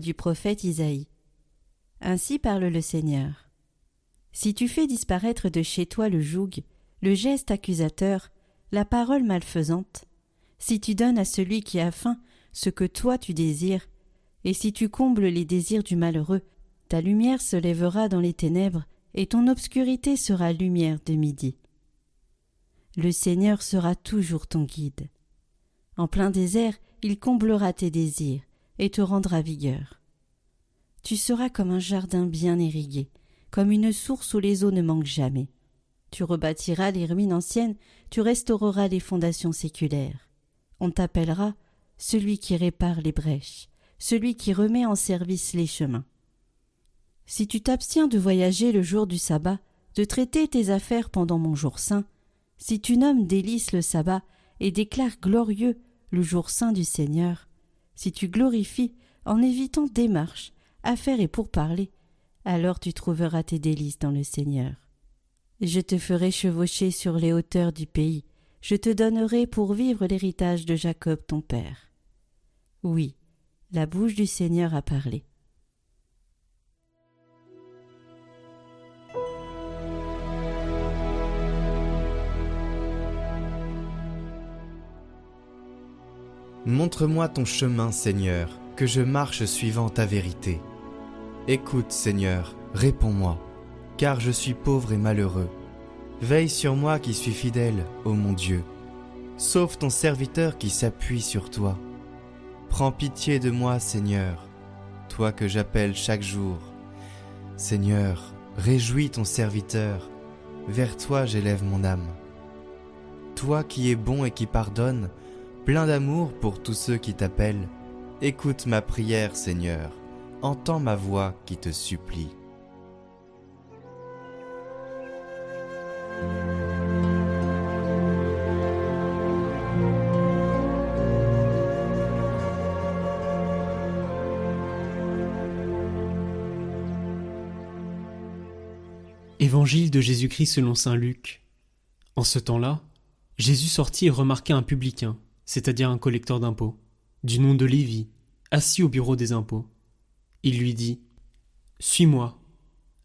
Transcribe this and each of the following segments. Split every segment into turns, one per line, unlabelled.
Du prophète Isaïe. Ainsi parle le Seigneur. Si tu fais disparaître de chez toi le joug, le geste accusateur, la parole malfaisante, si tu donnes à celui qui a faim ce que toi tu désires, et si tu combles les désirs du malheureux, ta lumière se lèvera dans les ténèbres, et ton obscurité sera lumière de midi. Le Seigneur sera toujours ton guide. En plein désert, il comblera tes désirs et te rendra vigueur. Tu seras comme un jardin bien irrigué, comme une source où les eaux ne manquent jamais. Tu rebâtiras les ruines anciennes, tu restaureras les fondations séculaires. On t'appellera celui qui répare les brèches, celui qui remet en service les chemins. Si tu t'abstiens de voyager le jour du sabbat, de traiter tes affaires pendant mon jour saint, si tu nommes délice le sabbat et déclares glorieux le jour saint du Seigneur, si tu glorifies en évitant démarches, affaires et pourparlers, alors tu trouveras tes délices dans le Seigneur. Je te ferai chevaucher sur les hauteurs du pays, je te donnerai pour vivre l'héritage de Jacob ton père. Oui, la bouche du Seigneur a parlé.
Montre-moi ton chemin, Seigneur, que je marche suivant ta vérité. Écoute, Seigneur, réponds-moi, car je suis pauvre et malheureux. Veille sur moi qui suis fidèle, ô mon Dieu. Sauve ton serviteur qui s'appuie sur toi. Prends pitié de moi, Seigneur, toi que j'appelle chaque jour. Seigneur, réjouis ton serviteur, vers toi j'élève mon âme. Toi qui es bon et qui pardonnes, plein d'amour pour tous ceux qui t'appellent. Écoute ma prière, Seigneur, entends ma voix qui te supplie.
Évangile de Jésus-Christ selon saint Luc. En ce temps-là, Jésus sortit et remarqua un publicain c'est-à-dire un collecteur d'impôts, du nom de Lévi, assis au bureau des impôts. Il lui dit Suis-moi.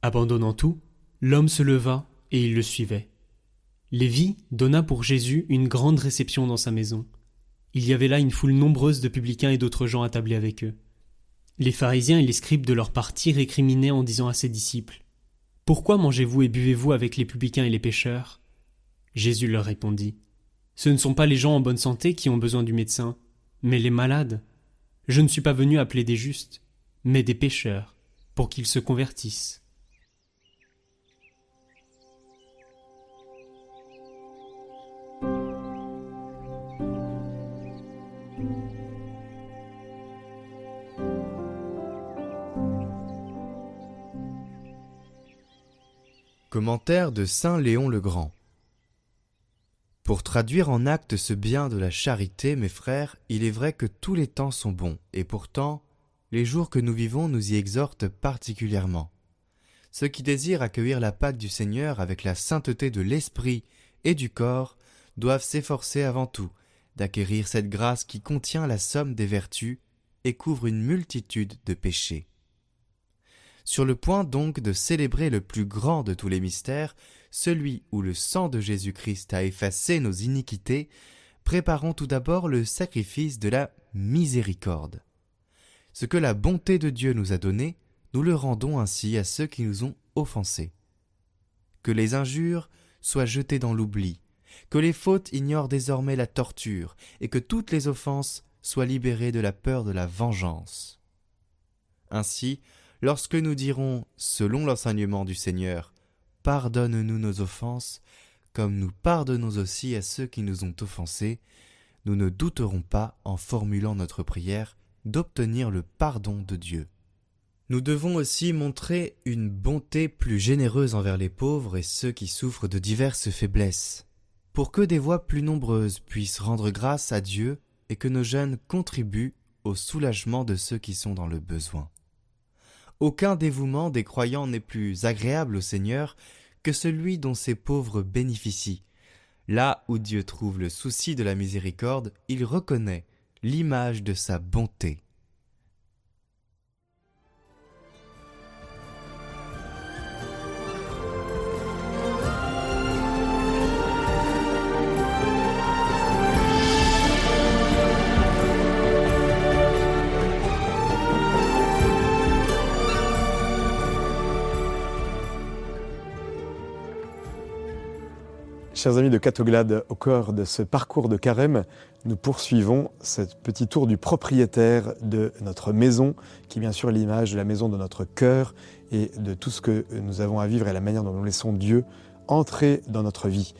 Abandonnant tout, l'homme se leva et il le suivait. Lévi donna pour Jésus une grande réception dans sa maison. Il y avait là une foule nombreuse de publicains et d'autres gens attablés avec eux. Les pharisiens et les scribes de leur parti récriminaient en disant à ses disciples Pourquoi mangez-vous et buvez-vous avec les publicains et les pécheurs Jésus leur répondit ce ne sont pas les gens en bonne santé qui ont besoin du médecin, mais les malades. Je ne suis pas venu appeler des justes, mais des pécheurs, pour qu'ils se convertissent.
Commentaire de Saint Léon le Grand. Pour traduire en actes ce bien de la charité, mes frères, il est vrai que tous les temps sont bons, et pourtant, les jours que nous vivons nous y exhortent particulièrement. Ceux qui désirent accueillir la Pâque du Seigneur avec la sainteté de l'esprit et du corps doivent s'efforcer avant tout d'acquérir cette grâce qui contient la somme des vertus et couvre une multitude de péchés. Sur le point donc de célébrer le plus grand de tous les mystères, celui où le sang de Jésus-Christ a effacé nos iniquités, préparons tout d'abord le sacrifice de la miséricorde. Ce que la bonté de Dieu nous a donné, nous le rendons ainsi à ceux qui nous ont offensés. Que les injures soient jetées dans l'oubli, que les fautes ignorent désormais la torture, et que toutes les offenses soient libérées de la peur de la vengeance. Ainsi, lorsque nous dirons, selon l'enseignement du Seigneur, Pardonne-nous nos offenses, comme nous pardonnons aussi à ceux qui nous ont offensés, nous ne douterons pas, en formulant notre prière, d'obtenir le pardon de Dieu. Nous devons aussi montrer une bonté plus généreuse envers les pauvres et ceux qui souffrent de diverses faiblesses, pour que des voix plus nombreuses puissent rendre grâce à Dieu et que nos jeunes contribuent au soulagement de ceux qui sont dans le besoin. Aucun dévouement des croyants n'est plus agréable au Seigneur que celui dont ces pauvres bénéficient. Là où Dieu trouve le souci de la miséricorde, il reconnaît l'image de sa bonté.
Chers amis de Catoglade, au cœur de ce parcours de carême, nous poursuivons ce petit tour du propriétaire de notre maison, qui est bien sûr l'image de la maison de notre cœur et de tout ce que nous avons à vivre et la manière dont nous laissons Dieu entrer dans notre vie.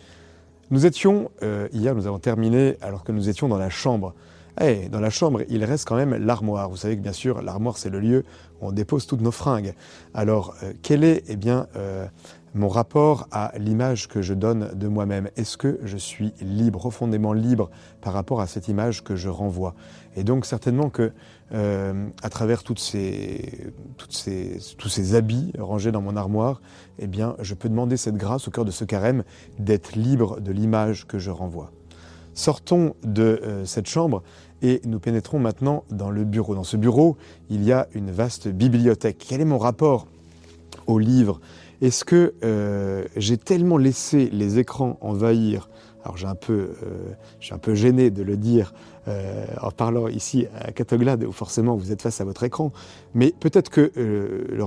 Nous étions, euh, hier nous avons terminé alors que nous étions dans la chambre. Eh, dans la chambre, il reste quand même l'armoire. Vous savez que bien sûr, l'armoire, c'est le lieu où on dépose toutes nos fringues. Alors, euh, quel est, eh bien, euh, mon rapport à l'image que je donne de moi-même? Est-ce que je suis libre, profondément libre par rapport à cette image que je renvoie? Et donc certainement que euh, à travers toutes ces, toutes ces, tous ces habits rangés dans mon armoire, eh bien, je peux demander cette grâce au cœur de ce carême d'être libre de l'image que je renvoie. Sortons de cette chambre et nous pénétrons maintenant dans le bureau. Dans ce bureau, il y a une vaste bibliothèque. Quel est mon rapport au livre? Est-ce que euh, j'ai tellement laissé les écrans envahir alors j'ai un peu, euh, un peu gêné de le dire euh, en parlant ici à Catoglade où forcément vous êtes face à votre écran, mais peut-être que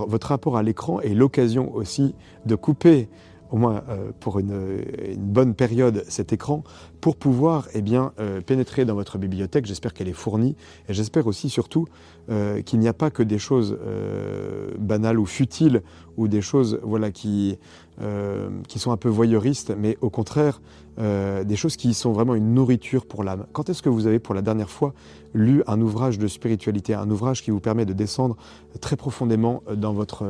votre rapport à l'écran est l'occasion aussi de couper au moins euh, pour une, bonne période, cet écran, pour pouvoir eh bien, euh, pénétrer dans votre bibliothèque. J'espère qu'elle est fournie et j'espère aussi surtout euh, qu'il n'y a pas que des choses banales ou futiles ou des choses voilà, qui, qui sont un peu voyeuristes, mais au contraire, des choses qui sont vraiment une nourriture pour l'âme. Quand est-ce que vous avez pour la dernière fois lu un ouvrage de spiritualité, un ouvrage qui vous permet de descendre très profondément dans votre,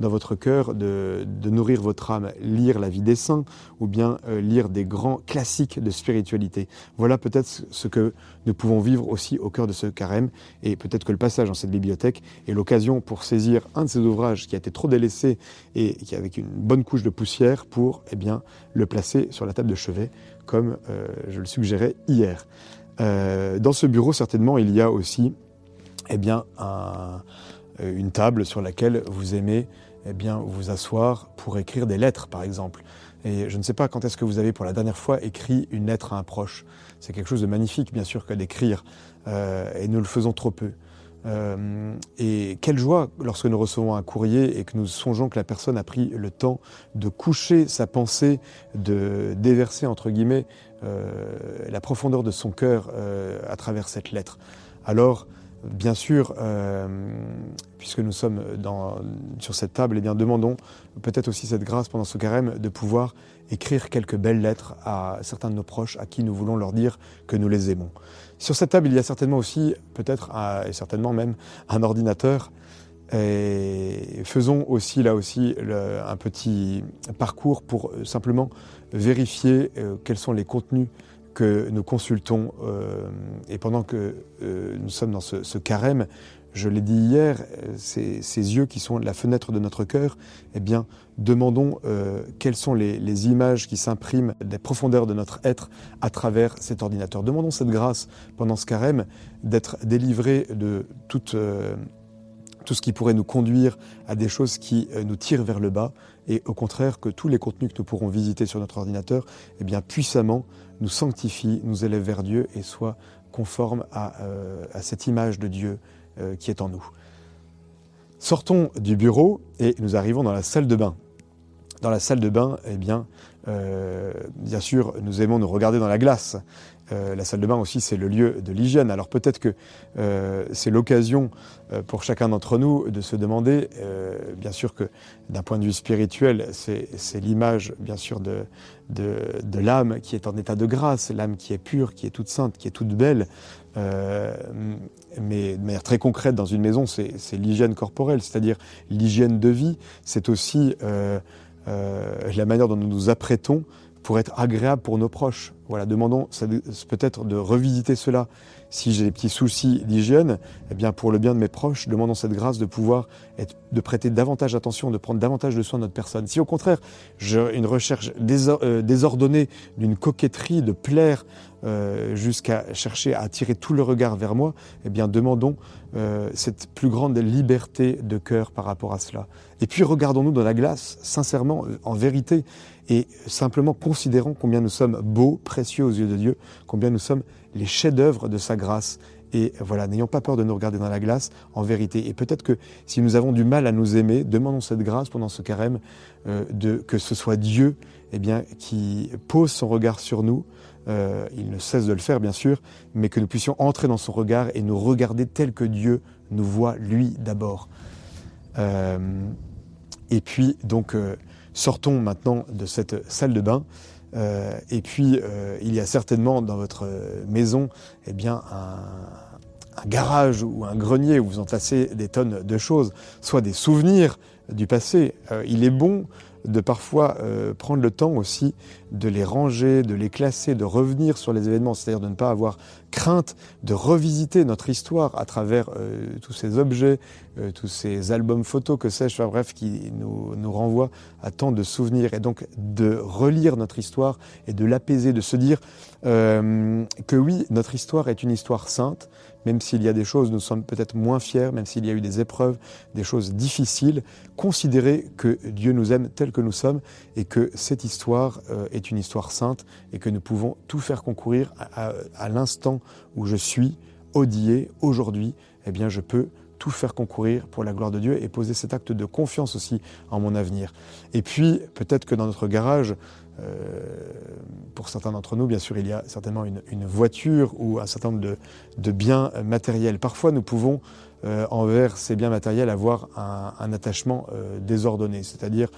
dans votre cœur, de, nourrir votre âme, lire la vie des saints ou bien euh, lire des grands classiques de spiritualité. Voilà peut-être ce que nous pouvons vivre aussi au cœur de ce carême et peut-être que le passage dans cette bibliothèque est l'occasion pour saisir un de ces ouvrages qui a été trop délaissé et qui avec une bonne couche de poussière pour eh bien, le placer sur la table de chevet comme euh, je le suggérais hier. Euh, dans ce bureau, certainement, il y a aussi eh bien, une table sur laquelle vous aimez eh bien, vous asseoir pour écrire des lettres, par exemple. Et je ne sais pas quand est-ce que vous avez pour la dernière fois écrit une lettre à un proche. C'est quelque chose de magnifique, bien sûr, que d'écrire, euh, et nous le faisons trop peu. Euh, et quelle joie lorsque nous recevons un courrier et que nous songeons que la personne a pris le temps de coucher sa pensée, de déverser, entre guillemets, euh, la profondeur de son cœur à travers cette lettre. Alors, Bien sûr, euh, puisque nous sommes sur cette table, eh bien, demandons peut-être aussi cette grâce pendant ce carême de pouvoir écrire quelques belles lettres à certains de nos proches à qui nous voulons leur dire que nous les aimons. Sur cette table, il y a certainement aussi, peut-être, et certainement même, un ordinateur. Faisons aussi là aussi un petit parcours pour simplement vérifier euh, quels sont les contenus que nous consultons, euh, et pendant que euh, nous sommes dans ce, carême, je l'ai dit hier, ces, yeux qui sont la fenêtre de notre cœur, eh bien, demandons euh, quelles sont les, images qui s'impriment des profondeurs de notre être à travers cet ordinateur. Demandons cette grâce pendant ce carême d'être délivrés de tout ce qui pourrait nous conduire à des choses qui nous tirent vers le bas, et au contraire que tous les contenus que nous pourrons visiter sur notre ordinateur, eh bien puissamment nous sanctifie, nous élève vers Dieu et soit conforme à, euh, cette image de Dieu euh, qui est en nous. Sortons du bureau et nous arrivons dans la salle de bain. Dans la salle de bain, eh bien, euh, bien sûr, nous aimons nous regarder dans la glace. Euh, la salle de bain aussi, c'est le lieu de l'hygiène. Alors peut-être que euh, c'est l'occasion euh, pour chacun d'entre nous de se demander, bien sûr que d'un point de vue spirituel, c'est l'image, bien sûr, de, de, l'âme qui est en état de grâce, l'âme qui est pure, qui est toute sainte, qui est toute belle. mais de manière très concrète, dans une maison, c'est l'hygiène corporelle, c'est-à-dire l'hygiène de vie. C'est aussi la manière dont nous nous apprêtons pour être agréable pour nos proches. Voilà, demandons peut-être de revisiter cela. Si j'ai des petits soucis d'hygiène, eh bien pour le bien de mes proches, demandons cette grâce de pouvoir être, de prêter davantage attention, de prendre davantage de soin de notre personne. Si au contraire, j'ai une recherche euh, désordonnée d'une coquetterie, de plaire euh, jusqu'à chercher à attirer tout le regard vers moi, eh bien demandons euh, cette plus grande liberté de cœur par rapport à cela. Et puis regardons-nous dans la glace, sincèrement, en vérité, et simplement considérons combien nous sommes beaux, précieux aux yeux de Dieu, combien nous sommes les chefs-d'œuvre de sa grâce Et voilà, n'ayons pas peur de nous regarder dans la glace, en vérité. Et peut-être que si nous avons du mal à nous aimer, demandons cette grâce pendant ce carême, euh, de, que ce soit Dieu eh bien, qui pose son regard sur nous. Euh, il ne cesse de le faire, bien sûr, mais que nous puissions entrer dans son regard et nous regarder tel que Dieu nous voit, lui, d'abord. Euh, et puis, donc, sortons maintenant de cette salle de bain. Euh, et puis, euh, il y a certainement dans votre maison eh bien, un, garage ou un grenier où vous entassez des tonnes de choses, soit des souvenirs du passé. Euh, il est bon de parfois euh, prendre le temps aussi de les ranger, de les classer, de revenir sur les événements, c'est-à-dire de ne pas avoir crainte de revisiter notre histoire à travers euh, tous ces objets, euh, tous ces albums photos, que sais-je, enfin, bref, qui nous, renvoient à tant de souvenirs, et donc de relire notre histoire et de l'apaiser, de se dire euh, que oui, notre histoire est une histoire sainte, même s'il y a des choses, nous sommes peut-être moins fiers, même s'il y a eu des épreuves, des choses difficiles, considérer que Dieu nous aime tel que nous sommes et que cette histoire euh, est une histoire sainte et que nous pouvons tout faire concourir à, à, l'instant où je suis, Odier, aujourd'hui, eh bien je peux tout faire concourir pour la gloire de Dieu et poser cet acte de confiance aussi en mon avenir. Et puis, peut-être que dans notre garage, euh, pour certains d'entre nous, bien sûr, il y a certainement une, voiture ou un certain nombre de, biens matériels. Parfois, nous pouvons, euh, envers ces biens matériels, avoir un, attachement euh, désordonné, c'est-à-dire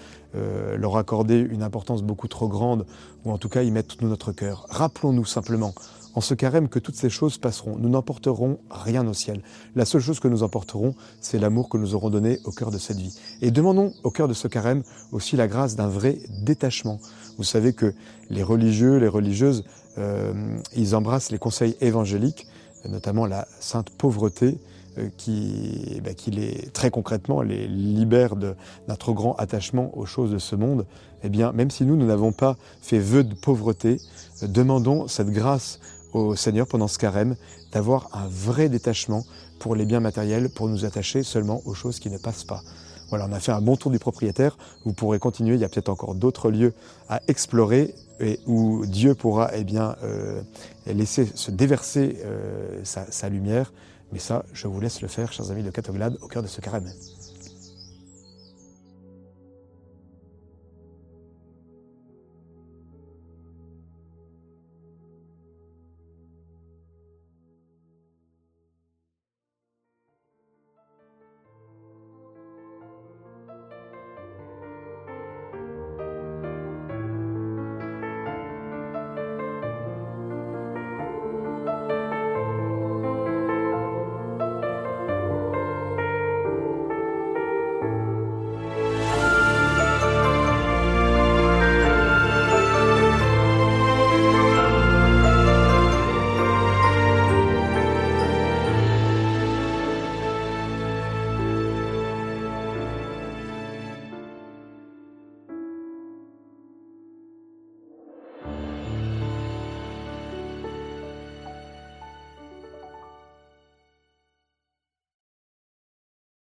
leur accorder une importance beaucoup trop grande, ou en tout cas y mettre tout notre cœur. Rappelons-nous simplement, en ce carême, que toutes ces choses passeront. Nous n'emporterons rien au ciel. La seule chose que nous emporterons, c'est l'amour que nous aurons donné au cœur de cette vie. Et demandons au cœur de ce carême aussi la grâce d'un vrai détachement. Vous savez que les religieux, les religieuses, euh, ils embrassent les conseils évangéliques, notamment la sainte pauvreté, euh, qui, ben, qui les, très concrètement les libère d'un trop grand attachement aux choses de ce monde. Eh bien, même si nous, nous n'avons pas fait vœu de pauvreté, euh, demandons cette grâce au Seigneur pendant ce carême d'avoir un vrai détachement pour les biens matériels, pour nous attacher seulement aux choses qui ne passent pas. Voilà, on a fait un bon tour du propriétaire. Vous pourrez continuer. Il y a peut-être encore d'autres lieux à explorer et où Dieu pourra eh bien, euh, laisser se déverser euh, sa, sa, lumière. Mais ça, je vous laisse le faire, chers amis de Catoglade, au cœur de ce carême.